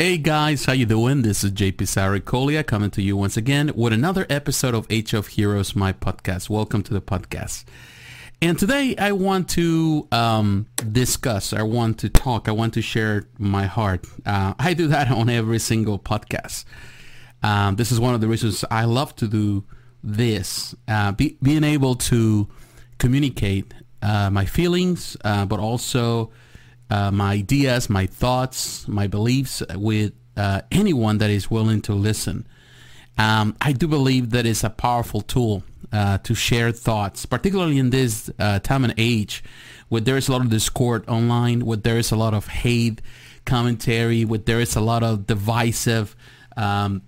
Hey guys, how you doing? This is JP Saricolia coming to you once again with another episode of H of Heroes, my podcast. Welcome to the podcast. And today I want to um, discuss, I want to talk, I want to share my heart. Uh, I do that on every single podcast. Um, this is one of the reasons I love to do this, uh, be, being able to communicate uh, my feelings, uh, but also uh, my ideas, my thoughts, my beliefs with uh, anyone that is willing to listen. Um, I do believe that it's a powerful tool uh, to share thoughts, particularly in this uh, time and age where there is a lot of discord online, where there is a lot of hate commentary, where there is a lot of divisive um,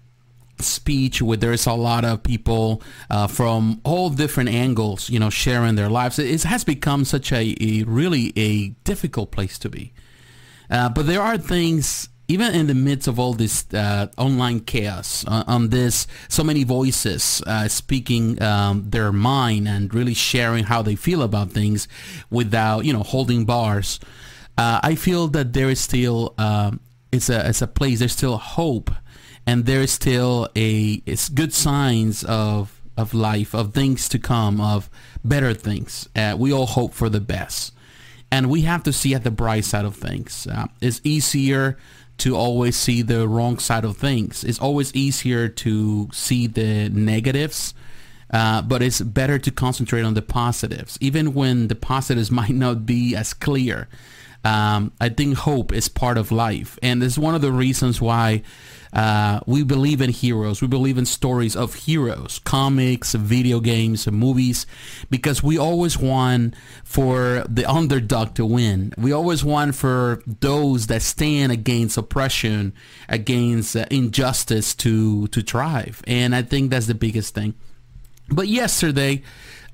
speech where there's a lot of people uh, from all different angles, you know, sharing their lives. It has become such a, a really a difficult place to be. Uh, but there are things, even in the midst of all this uh, online chaos, uh, on this, so many voices uh, speaking um, their mind and really sharing how they feel about things without, you know, holding bars. Uh, I feel that there is still, um, it's a, it's a place, there's still hope and there is still a it's good signs of of life, of things to come, of better things. Uh, we all hope for the best, and we have to see at the bright side of things. Uh, it's easier to always see the wrong side of things. It's always easier to see the negatives. Uh, but it's better to concentrate on the positives, even when the positives might not be as clear. Um, I think hope is part of life, and it's one of the reasons why uh, we believe in heroes. We believe in stories of heroes, comics, video games, movies, because we always want for the underdog to win. We always want for those that stand against oppression, against uh, injustice to to thrive. And I think that's the biggest thing. But yesterday,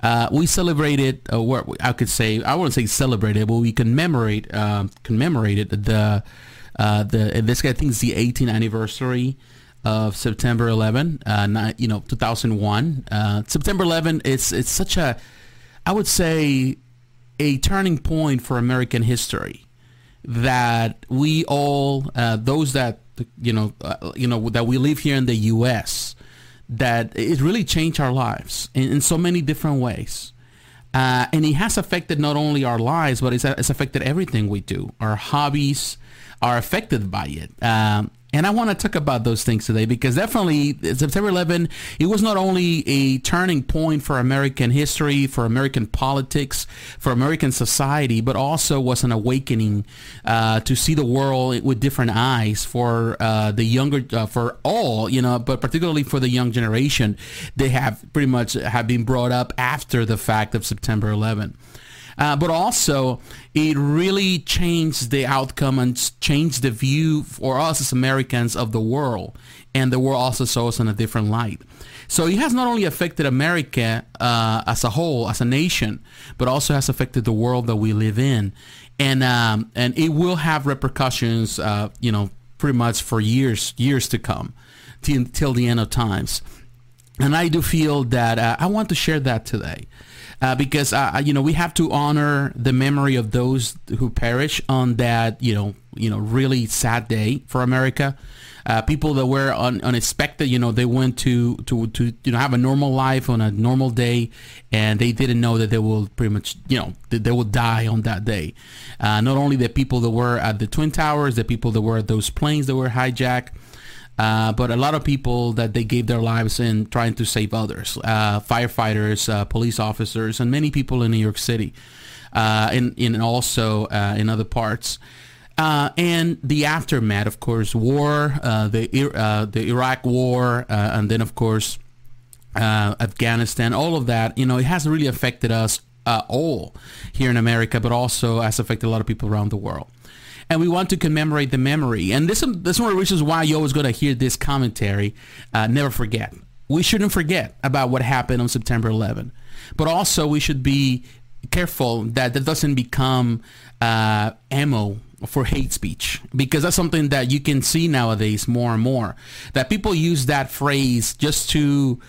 uh, we celebrated, uh, what I could say, I wouldn't say celebrated, but we commemorate, uh, commemorated the uh, the this I think is the 18th anniversary of September 11, uh, not, you know, 2001. Uh, September 11, it's it's such a, I would say, a turning point for American history that we all, uh, those that you know, uh, you know, that we live here in the U.S., that it really changed our lives in, in so many different ways. Uh, and it has affected not only our lives, but it's, it's affected everything we do, our hobbies, are affected by it. Um, and I want to talk about those things today because definitely September 11, it was not only a turning point for American history, for American politics, for American society, but also was an awakening uh, to see the world with different eyes for uh, the younger, uh, for all, you know, but particularly for the young generation. They have pretty much have been brought up after the fact of September 11. Uh, but also it really changed the outcome and changed the view for us as Americans of the world. And the world also saw us in a different light. So it has not only affected America uh, as a whole, as a nation, but also has affected the world that we live in. And, um, and it will have repercussions, uh, you know, pretty much for years, years to come, till, till the end of times. And I do feel that uh, I want to share that today uh, because uh, uh, you know we have to honor the memory of those who perish on that you know you know really sad day for America. Uh, people that were un- unexpected, you know, they went to, to, to, you know, have a normal life on a normal day and they didn't know that they will pretty much, you know, they will die on that day. Uh, not only the people that were at the Twin Towers, the people that were at those planes that were hijacked, uh, but a lot of people that they gave their lives in trying to save others, uh, firefighters, uh, police officers, and many people in New York City, uh, and, and also uh, in other parts. and the aftermath, of course, war, the the Iraq War, and then of course Afghanistan, all of that. You know, it has really affected us all here in America, but also has affected a lot of people around the world and we want to commemorate the memory. And this, this is one of the reasons why you're always going to hear this commentary. Uh, never forget. We shouldn't forget about what happened on September 11. But also we should be careful that that doesn't become uh, ammo for hate speech because that's something that you can see nowadays more and more that people use that phrase just to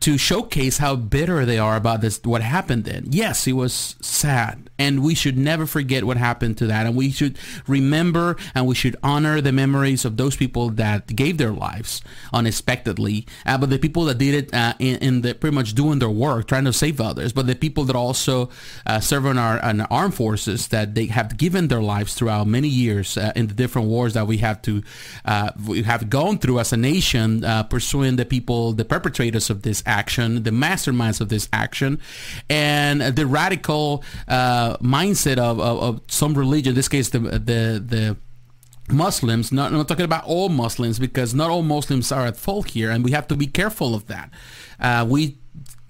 to showcase how bitter they are about this what happened then. Yes, it was sad and we should never forget what happened to that and we should remember and we should honor the memories of those people that gave their lives unexpectedly uh, but the people that did it uh, in, in, the pretty much doing their work trying to save others but the people that also uh, serve in our, in our, armed forces that they have given their lives throughout many years uh, in the different wars that we have to uh, we have gone through as a nation uh, pursuing the people the perpetrators of this action the masterminds of this action and the radical mindset of, of, of, some religion, in this case, the the the Muslims, not, not talking about all Muslims because not all Muslims are at fault here, and we have to be careful of that. Uh, we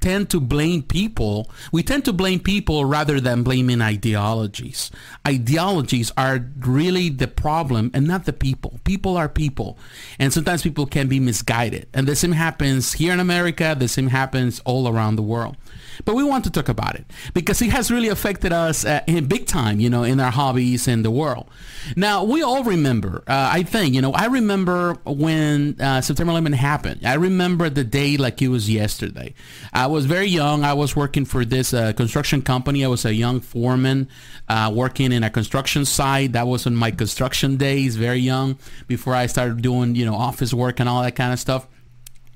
tend to blame people. We tend to blame people rather than blaming ideologies. Ideologies are really the problem and not the people. People are people. And sometimes people can be misguided. And the same happens here in America. The same happens all around the world. But we want to talk about it because it has really affected us uh, in big time, you know, in our hobbies and the world. Now, we all remember, uh, I think, you know, I remember when uh, September 11 happened. I remember the day like it was yesterday. I was very young. I was working for this uh, construction company. I was a young foreman uh, working in a construction site. That was in my construction days, very young, before I started doing, you know, office work and all that kind of stuff.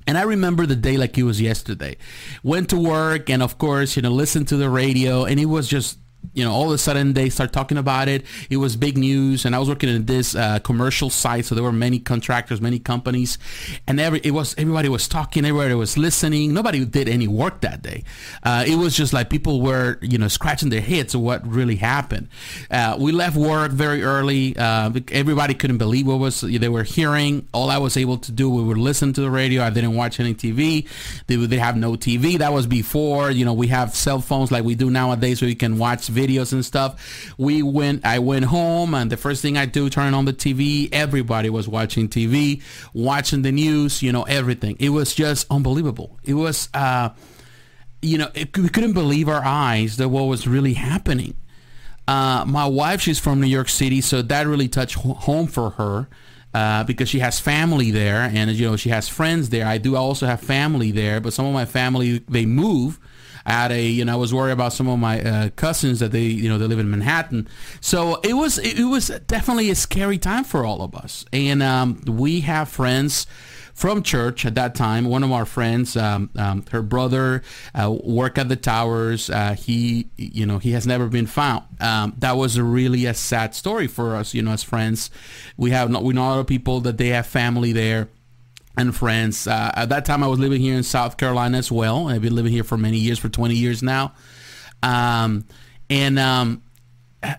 And I remember the day like it was yesterday. Went to work and of course, you know, listened to the radio and it was just you know, all of a sudden they start talking about it. It was big news, and I was working in this uh, commercial site, so there were many contractors, many companies, and every it was everybody was talking, everybody was listening. Nobody did any work that day. Uh, it was just like people were, you know, scratching their heads of what really happened. Uh, we left work very early. Uh, everybody couldn't believe what was they were hearing. All I was able to do, we would listen to the radio. I didn't watch any TV. They they have no TV. That was before, you know, we have cell phones like we do nowadays, so you can watch videos and stuff. We went, I went home and the first thing I do, turn on the TV. Everybody was watching TV, watching the news, you know, everything. It was just unbelievable. It was, uh, you know, it, we couldn't believe our eyes that what was really happening. Uh, my wife, she's from New York City, so that really touched home for her. Uh, because she has family there and you know she has friends there. I do also have family there, but some of my family they move, Had a, you know, I was worried about some of my uh, cousins that they, you know, they live in Manhattan. So it was, it was definitely a scary time for all of us. And um, we have friends from church at that time. One of our friends, um, um, her brother, uh, at the towers. Uh, he, you know, he has never been found. Um, that was a really a sad story for us, you know, as friends. We have we know other people that they have family there and friends. Uh, at that time, I was living here in South Carolina as well. I've been living here for many years, for 20 years now. Um, and um,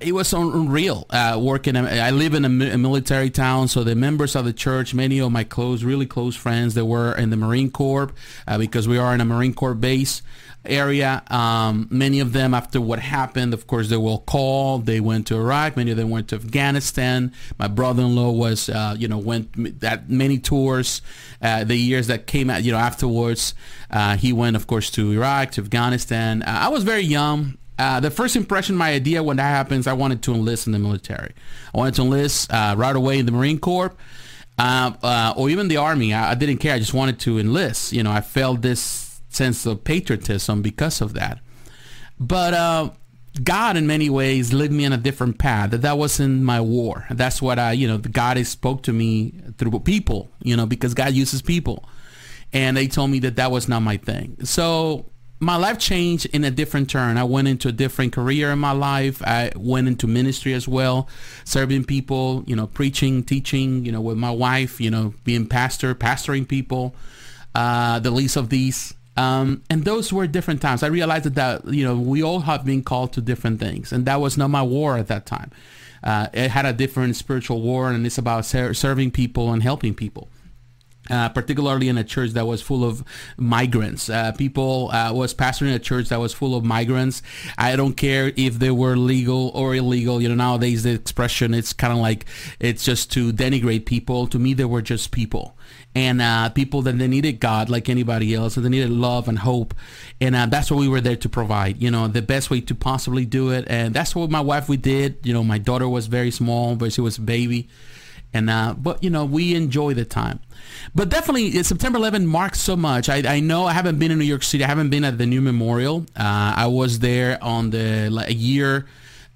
it was unreal uh, working. I live in a, military town, so the members of the church, many of my close, really close friends, they were in the Marine Corps uh, because we are in a Marine Corps base area. Um, many of them, after what happened, of course, they will call. They went to Iraq. Many of them went to Afghanistan. My brother-in-law was, uh, you know, went that many tours. Uh, the years that came out, you know, afterwards, uh, he went, of course, to Iraq, to Afghanistan. Uh, I was very young. Uh, the first impression, my idea when that happens, I wanted to enlist in the military. I wanted to enlist uh, right away in the Marine Corps. or even the army. I, I didn't care. I just wanted to enlist. You know, I felt this sense of patriotism because of that. But uh, God, in many ways, led me on a different path. That that wasn't my war. That's what I, you know, God spoke to me through people, you know, because God uses people, and they told me that that was not my thing. So my life changed in a different turn. I went into a different career in my life. I went into ministry as well, serving people, you know, preaching, teaching, you know, with my wife, you know, being pastor, pastoring people. Uh, the least of these um, and those were different times. I realized that, that, you know, we all have been called to different things. And that was not my war at that time. Uh, it had a different spiritual war, and it's about ser- serving people and helping people. Uh, particularly in a church that was full of migrants. Uh, people uh, was pastoring a church that was full of migrants. I don't care if they were legal or illegal. You know, nowadays the expression it's kind of like it's just to denigrate people. To me, they were just people and uh, people that they needed God like anybody else, and they needed love and hope, and uh, that's what we were there to provide. You know, the best way to possibly do it, and that's what my wife we did. You know, my daughter was very small, but she was a baby, And uh, but you know we enjoy the time. But definitely, September 11 marks so much. I, I know I haven't been in New York City. I haven't been at the new memorial. Uh, I was there on the like, a year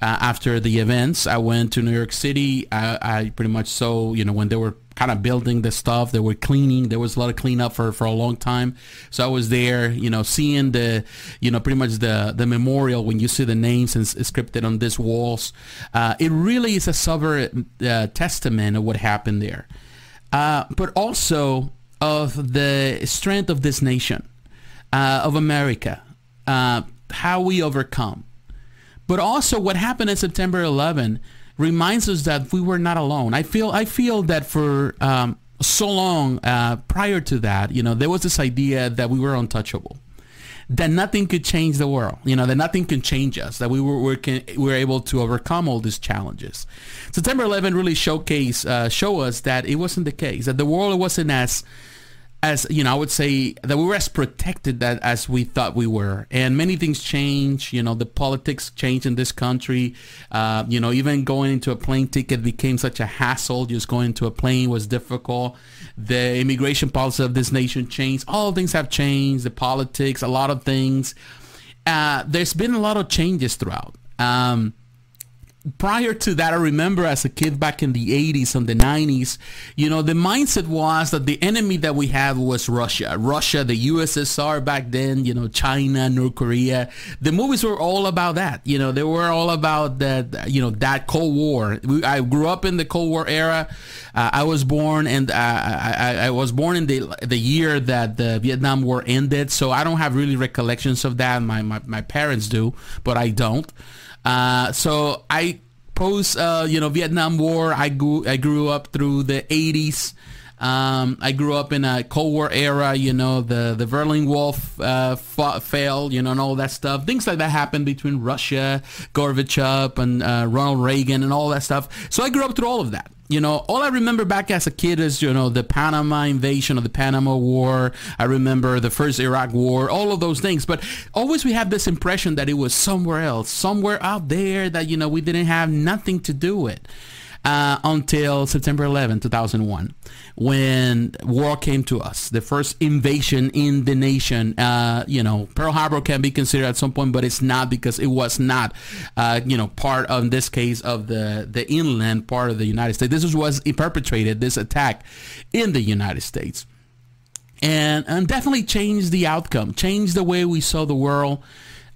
uh, after the events. I went to New York City. I, I pretty much saw, you know, when they were kind of building the stuff, they were cleaning. There was a lot of cleanup for, for a long time. So I was there, you know, seeing the, you know, pretty much the, the memorial when you see the names and scripted on these walls. Uh, it really is a sober uh, testament of what happened there. Uh, but also of the strength of this nation, uh, of America, uh, how we overcome. But also what happened in September 11 reminds us that we were not alone. I feel I feel that for um, so long uh, prior to that, you know, there was this idea that we were untouchable, that nothing could change the world, you know, that nothing can change us, that we were we were able to overcome all these challenges. September 11 really showcase uh, show us that it wasn't the case, that the world wasn't as as you know, I would say that we were as protected that as we thought we were, and many things change. You know, the politics change in this country. Uh, you know, even going into a plane ticket became such a hassle. Just going to a plane was difficult. The immigration policy of this nation changed. All things have changed. The politics, a lot of things. Uh, there's been a lot of changes throughout. Um, prior to that, I remember as a kid back in the 80s and the 90s, you know, the mindset was that the enemy that we have was Russia. Russia, the USSR back then, you know, China, North Korea. The movies were all about that. You know, they were all about that, you know, that Cold War. I grew up in the Cold War era. Uh, I was born and uh, I, I, was born in the the year that the Vietnam War ended. So I don't have really recollections of that. My, my, my parents do, but I don't. Uh, so I post, uh, you know, Vietnam War. I grew I grew up through the 80s. Um, I grew up in a Cold War era, you know, the, the Berlin Wall uh, fought, fell, you know, and all that stuff. Things like that happened between Russia, Gorbachev, and uh, Ronald Reagan, and all that stuff. So I grew up through all of that. You know, all I remember back as a kid is, you know, the Panama invasion of the Panama War. I remember the first Iraq War, all of those things. But always we have this impression that it was somewhere else, somewhere out there that, you know, we didn't have nothing to do with uh, until September 11, 2001, when war came to us, the first invasion in the nation. Uh, you know, Pearl Harbor can be considered at some point, but it's not because it was not, uh, you know, part of in this case of the the inland part of the United States. This was perpetrated this attack in the United States. And, and definitely changed the outcome, changed the way we saw the world,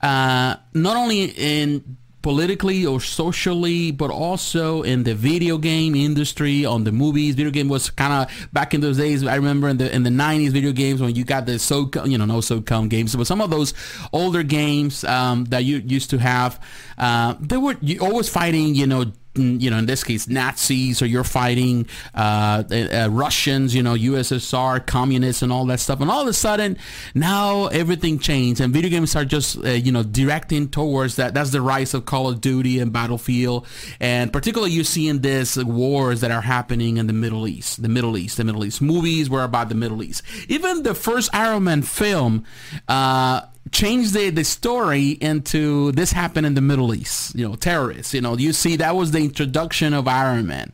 uh, not only in politically or socially, but also in the video game industry, on the movies. Video game was kind of back in those days. I remember in the in the '90s, video games when you got the so you know no SOCOM games, but some of those older games um, that you used to have, uh, they were always fighting you know you know, in this case, Nazis, or you're fighting uh, uh, Russians, you know, USSR, communists, and all that stuff. And all of a sudden, now everything changed, and video games are just, uh, you know, directing towards that. That's the rise of Call of Duty and Battlefield, and particularly you see in this wars that are happening in the Middle East, the Middle East, the Middle East. Movies were about the Middle East. Even the first Iron Man film uh, change the, the story into this happened in the Middle East, you know, terrorists. You know, you see that was the introduction of Iron Man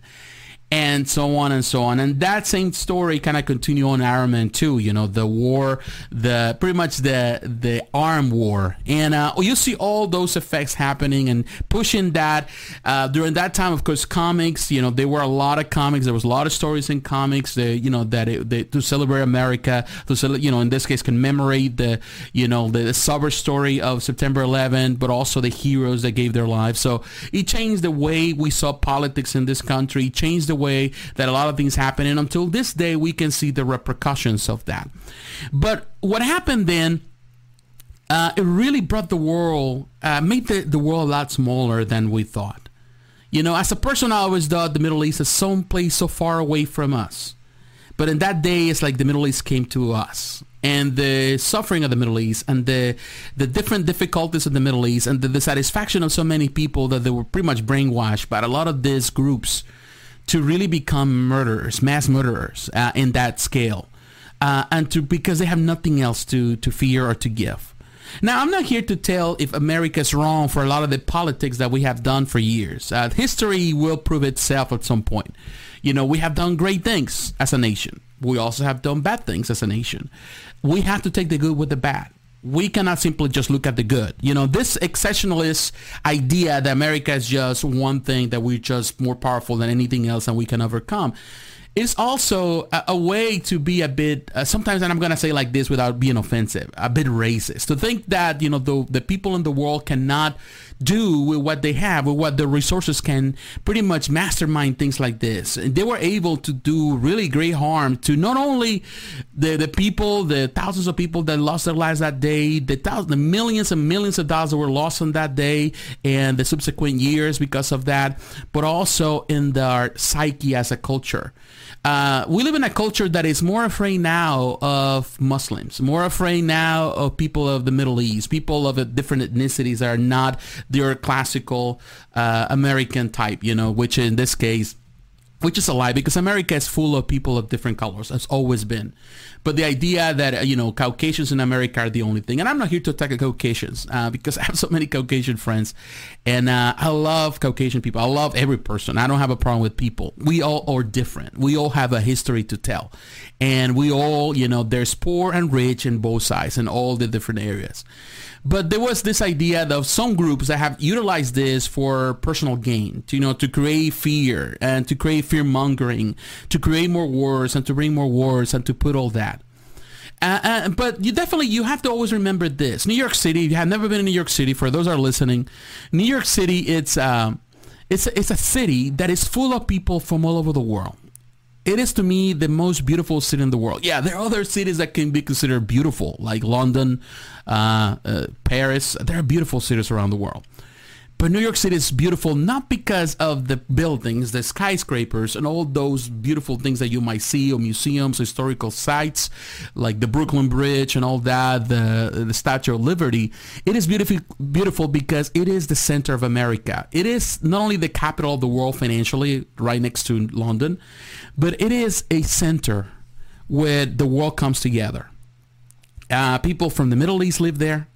and so on and so on. And that same story kind of continue on Iron Man 2, you know, the war, the pretty much the the arm war. And uh, you see all those effects happening and pushing that. Uh, during that time, of course, comics, you know, there were a lot of comics. There was a lot of stories in comics, that, you know, that it, they, to celebrate America, to, you know, in this case, commemorate the, you know, the, the sober story of September 11th, but also the heroes that gave their lives. So it changed the way we saw politics in this country. It changed the way that a lot of things happen. And until this day, we can see the repercussions of that. But what happened then, uh, it really brought the world, uh, made the, the world a lot smaller than we thought. You know, as a person, I always thought the Middle East is some place so far away from us. But in that day, it's like the Middle East came to us and the suffering of the Middle East and the the different difficulties of the Middle East and the dissatisfaction of so many people that they were pretty much brainwashed by a lot of these groups to really become murderers, mass murderers uh, in that scale, uh, and to because they have nothing else to to fear or to give. Now, I'm not here to tell if America's wrong for a lot of the politics that we have done for years. Uh, history will prove itself at some point. You know, we have done great things as a nation. We also have done bad things as a nation. We have to take the good with the bad we cannot simply just look at the good. You know, this exceptionalist idea that America is just one thing, that we're just more powerful than anything else and we can overcome is also a, a, way to be a bit uh, sometimes and i'm going to say like this without being offensive a bit racist to think that you know the, the people in the world cannot do with what they have with what the resources can pretty much mastermind things like this. And they were able to do really great harm to not only the, the people the thousands of people that lost their lives that day the thousands the millions and millions of dollars that were lost on that day and the subsequent years because of that but also in their psyche as a culture uh, we live in a culture that is more afraid now of Muslims, more afraid now of people of the Middle East, people of different ethnicities that are not your classical uh, American type, you know, which in this case which is a lie because America is full of people of different colors. It's always been. But the idea that, uh, you know, Caucasians in America are the only thing. And I'm not here to attack Caucasians uh, because I have so many Caucasian friends. And uh, I love Caucasian people. I love every person. I don't have a problem with people. We all are different. We all have a history to tell. And we all, you know, there's poor and rich in both sides in all the different areas. But there was this idea of some groups that have utilized this for personal gain, to, you know, to create fear and to create fear mongering, to create more wars and to bring more wars and to put all that. Uh, uh, but you definitely you have to always remember this. New York City. If you have never been in New York City, for those are listening, New York City. It's um, it's it's a city that is full of people from all over the world it is to me the most beautiful city in the world. Yeah, there are other cities that can be considered beautiful, like London, uh, uh, Paris. There are beautiful cities around the world. But New York City is beautiful not because of the buildings, the skyscrapers, and all those beautiful things that you might see, or museums, historical sites, like the Brooklyn Bridge and all that, the the Statue of Liberty. It is beautiful, beautiful because it is the center of America. It is not only the capital of the world financially, right next to London, but it is a center where the world comes together. Uh, people from the Middle East live there.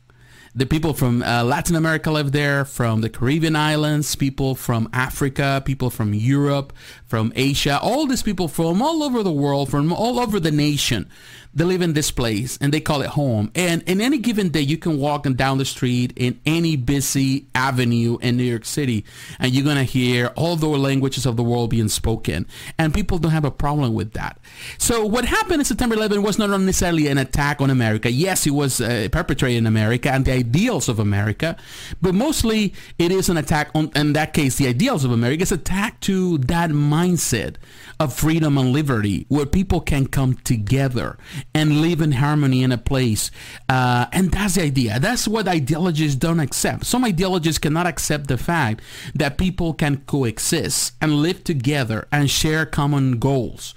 The people from uh, Latin America live there, from the Caribbean islands, people from Africa, people from Europe, from Asia, all these people from all over the world, from all over the nation they live in this place and they call it home. And in any given day, you can walk down the street in any busy avenue in New York City and you're going to hear all the languages of the world being spoken. And people don't have a problem with that. So what happened in September 11 was not necessarily an attack on America. Yes, it was uh, perpetrated in America and the ideals of America, but mostly it is an attack on, in that case, the ideals of America. It's an attack to that mindset of freedom and liberty where people can come together and live in harmony in a place. Uh, and that's the idea. That's what ideologists don't accept. Some ideologists cannot accept the fact that people can coexist and live together and share common goals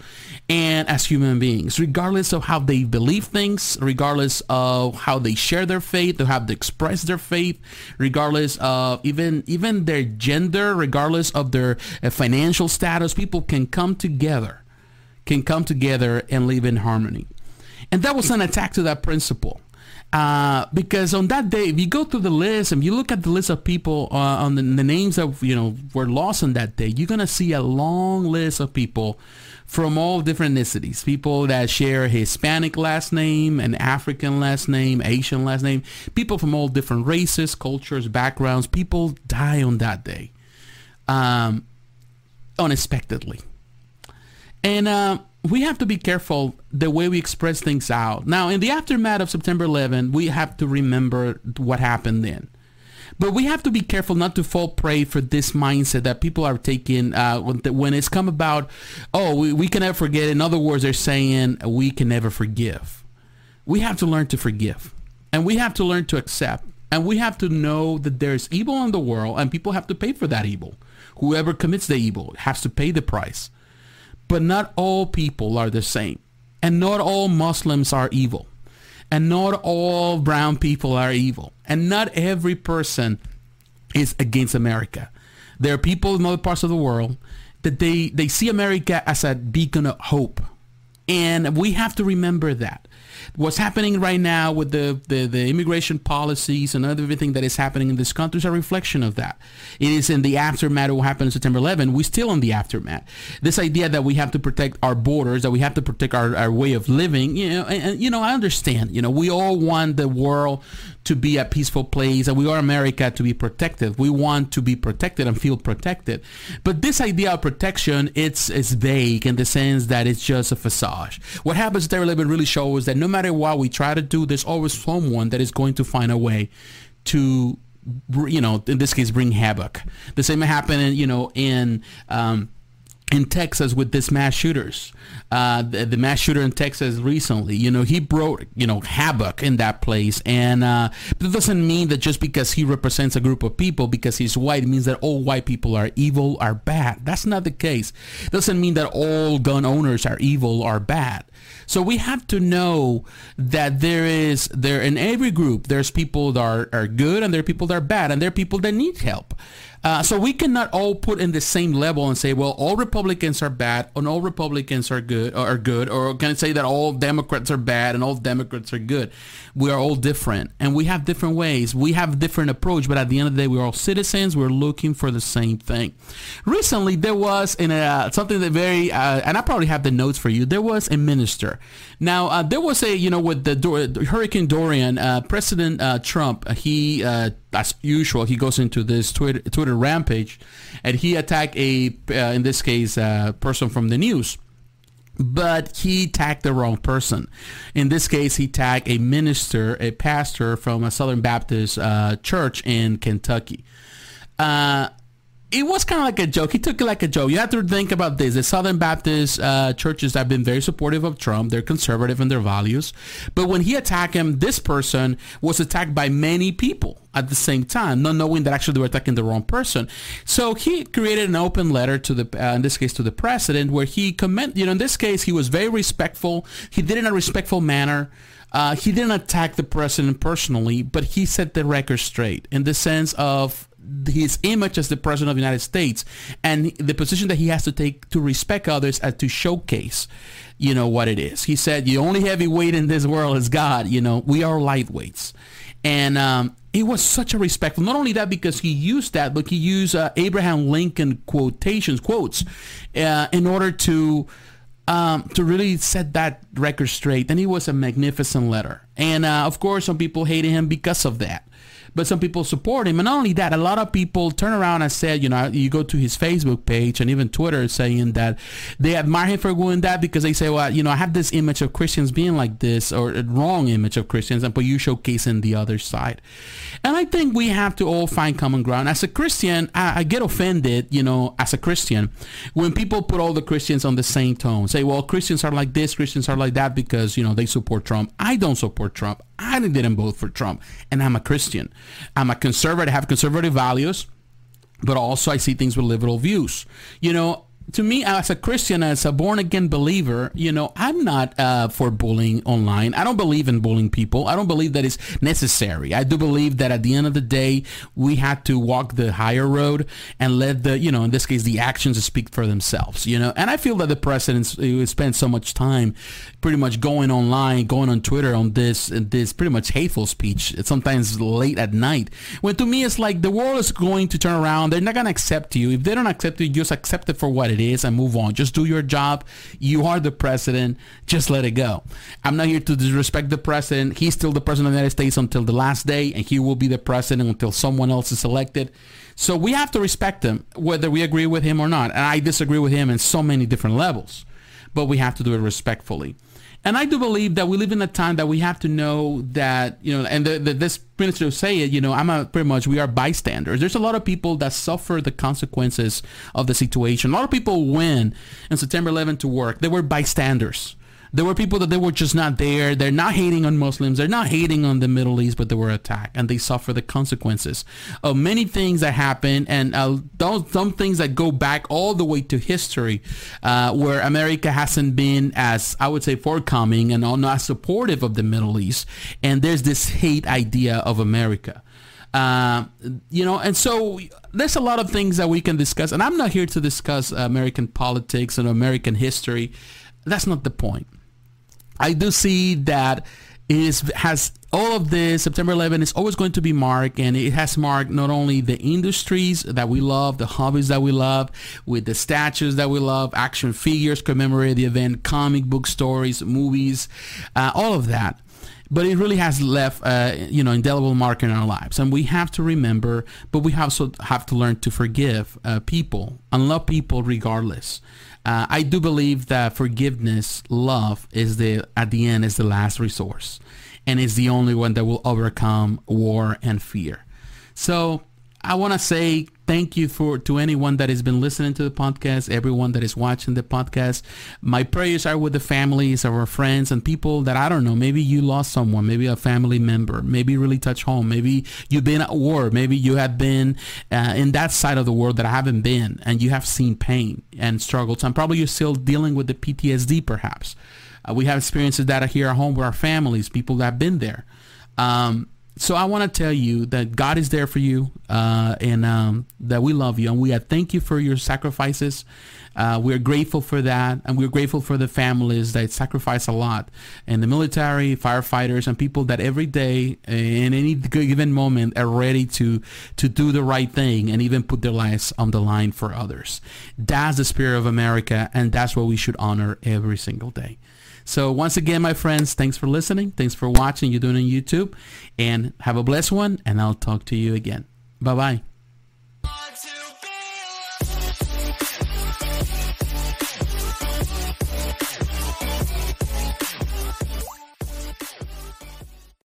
and as human beings, regardless of how they believe things, regardless of how they share their faith, or how they express their faith, regardless of even even their gender, regardless of their uh, financial status, people can come together, can come together and live in harmony. And that was an attack to that principle. Uh, because on that day, if you go through the list and you look at the list of people uh, on the, the, names that you know were lost on that day, you're gonna see a long list of people from all different ethnicities. People that share Hispanic last name, an African last name, Asian last name. People from all different races, cultures, backgrounds. People die on that day, um, unexpectedly, and. Uh, we have to be careful the way we express things out. Now, in the aftermath of September 11, we have to remember what happened then. But we have to be careful not to fall prey for this mindset that people are taking uh, when it's come about, oh, we, we can never forget. In other words, they're saying we can never forgive. We have to learn to forgive. And we have to learn to accept. And we have to know that there's evil in the world and people have to pay for that evil. Whoever commits the evil has to pay the price. But not all people are the same. And not all Muslims are evil. And not all brown people are evil. And not every person is against America. There are people in other parts of the world that they, they see America as a beacon of hope. And we have to remember that what's happening right now with the, the, the immigration policies and everything that is happening in this country is a reflection of that. It is in the aftermath of what happened on September 11. We're still in the aftermath. This idea that we have to protect our borders, that we have to protect our, our way of living, you know, and, and, you know, I understand, you know, we all want the world to be a peaceful place and we want America to be protected. We want to be protected and feel protected. But this idea of protection, it's, it's vague in the sense that it's just a facade. What happens at 11 really shows that no matter what we try to do, there's always someone that is going to find a way to, you know, in this case, bring havoc. The same happened, you know, in, um, in Texas with this mass shooters. Uh, the, the, mass shooter in Texas recently, you know, he brought, you know, havoc in that place. And uh, it doesn't mean that just because he represents a group of people, because he's white, it means that all white people are evil, are bad. That's not the case. It doesn't mean that all gun owners are evil or bad. So we have to know that there is, there in every group, there's people that are, are good and there are people that are bad and there are people that need help. Uh, so we cannot all put in the same level and say, well, all Republicans are bad and all Republicans are good, are good, or can I say that all Democrats are bad and all Democrats are good? We are all different, and we have different ways. We have different approach, but at the end of the day, we're all citizens. We're looking for the same thing. Recently, there was in a, uh, something that very, uh, and I probably have the notes for you. There was a minister. Now, uh, there was a, you know, with the Hurricane Dorian, uh, President uh, Trump, he as usual, he goes into this Twitter, Twitter rampage, and he attacked a, uh, in this case, a person from the news. But he tagged the wrong person. In this case, he tagged a minister, a pastor from a Southern Baptist uh, church in Kentucky. Uh, it was kind of like a joke. He took it like a joke. You have to think about this. The Southern Baptist uh, churches have been very supportive of Trump. They're conservative in their values. But when he attacked him, this person was attacked by many people at the same time, not knowing that actually they were attacking the wrong person. So he created an open letter to the, uh, in this case, to the president, where he comment. You know, in this case, he was very respectful. He did it in a respectful manner. Uh, he didn't attack the president personally, but he set the record straight in the sense of his image as the president of the United States and the position that he has to take to respect others and to showcase, you know, what it is. He said, the only heavyweight in this world is God. You know, we are lightweights. And um, it was such a respectful. Not only that, because he used that, but he used uh, Abraham Lincoln quotations, quotes, uh, in order to um, to really set that record straight. And it was a magnificent letter. And uh, of course, some people hated him because of that but some people support him. And not only that, a lot of people turn around and said, you know, you go to his Facebook page and even Twitter saying that they admire him for doing that because they say, well, you know, I have this image of Christians being like this or a wrong image of Christians, and but you showcasing the other side. And I think we have to all find common ground. As a Christian, I, I get offended, you know, as a Christian, when people put all the Christians on the same tone, say, well, Christians are like this, Christians are like that because, you know, they support Trump. I don't support Trump. I didn't vote for Trump, and I'm a Christian. I'm a conservative, I have conservative values, but also I see things with liberal views. You know, to me as a christian as a born again believer you know i'm not uh, for bullying online. I don't believe in bullying people. I don't believe that it's necessary. I do believe that at the end of the day we have to walk the higher road and let the you know in this case the actions speak for themselves you know? And i feel that the president spent so much time pretty much going online going on twitter on this this pretty much hateful speech sometimes late at night when to me it's like the world is going to turn around. They're not going to accept you. If they don't accept you just accept it for what it it is and move on. Just do your job. You are the president. Just let it go. I'm not here to disrespect the president. He's still the president of the United States until the last day, and he will be the president until someone else is elected. So we have to respect him, whether we agree with him or not. And I disagree with him in so many different levels, but we have to do it respectfully. And I do believe that we live in a time that we have to know that, you know, and the, the, this minister say it, you know, I'm a, pretty much, we are bystanders. There's a lot of people that suffer the consequences of the situation. A lot of people went in September 11 to work. They were bystanders. There were people that they were just not there. They're not hating on Muslims. They're not hating on the Middle East, but they were attacked and they suffer the consequences of many things that happen and uh, those, some things that go back all the way to history uh, where America hasn't been as, I would say, forthcoming and not supportive of the Middle East. And there's this hate idea of America. Uh, you know, and so there's a lot of things that we can discuss. And I'm not here to discuss American politics and American history That's not the point. I do see that it is, has all of this september 11 is always going to be marked and it has marked not only the industries that we love the hobbies that we love with the statues that we love action figures commemorate the event comic book stories movies uh, all of that. But it really has left uh, you know indelible mark in our lives. And we have to remember but we also have to learn to forgive uh, people and love people regardless uh, I do believe that forgiveness, love, is the at the end is the last resource, and is the only one that will overcome war and fear. So I want to say thank you for to anyone that has been listening to the podcast, everyone that is watching the podcast. My prayers are with the families of our friends and people that I don't know. Maybe you lost someone, maybe a family member, maybe really touch home. Maybe you've been at war. Maybe you have been uh, in that side of the world that I haven't been, and you have seen pain and struggles. And probably you're still dealing with the PTSD, perhaps. Uh, we have experiences that are here at home with our families, people that have been there. Um, so I want to tell you that God is there for you, uh, and um, that we love you, and we thank you for your sacrifices. Uh, we're grateful for that, and we're grateful for the families that sacrifice a lot, and the military, firefighters, and people that every day, in any given moment, are ready to to do the right thing and even put their lives on the line for others. That's the spirit of America, and that's what we should honor every single day. So once again, my friends, thanks for listening. Thanks for watching. You're doing on YouTube. And have a blessed one. And I'll talk to you again. Bye-bye.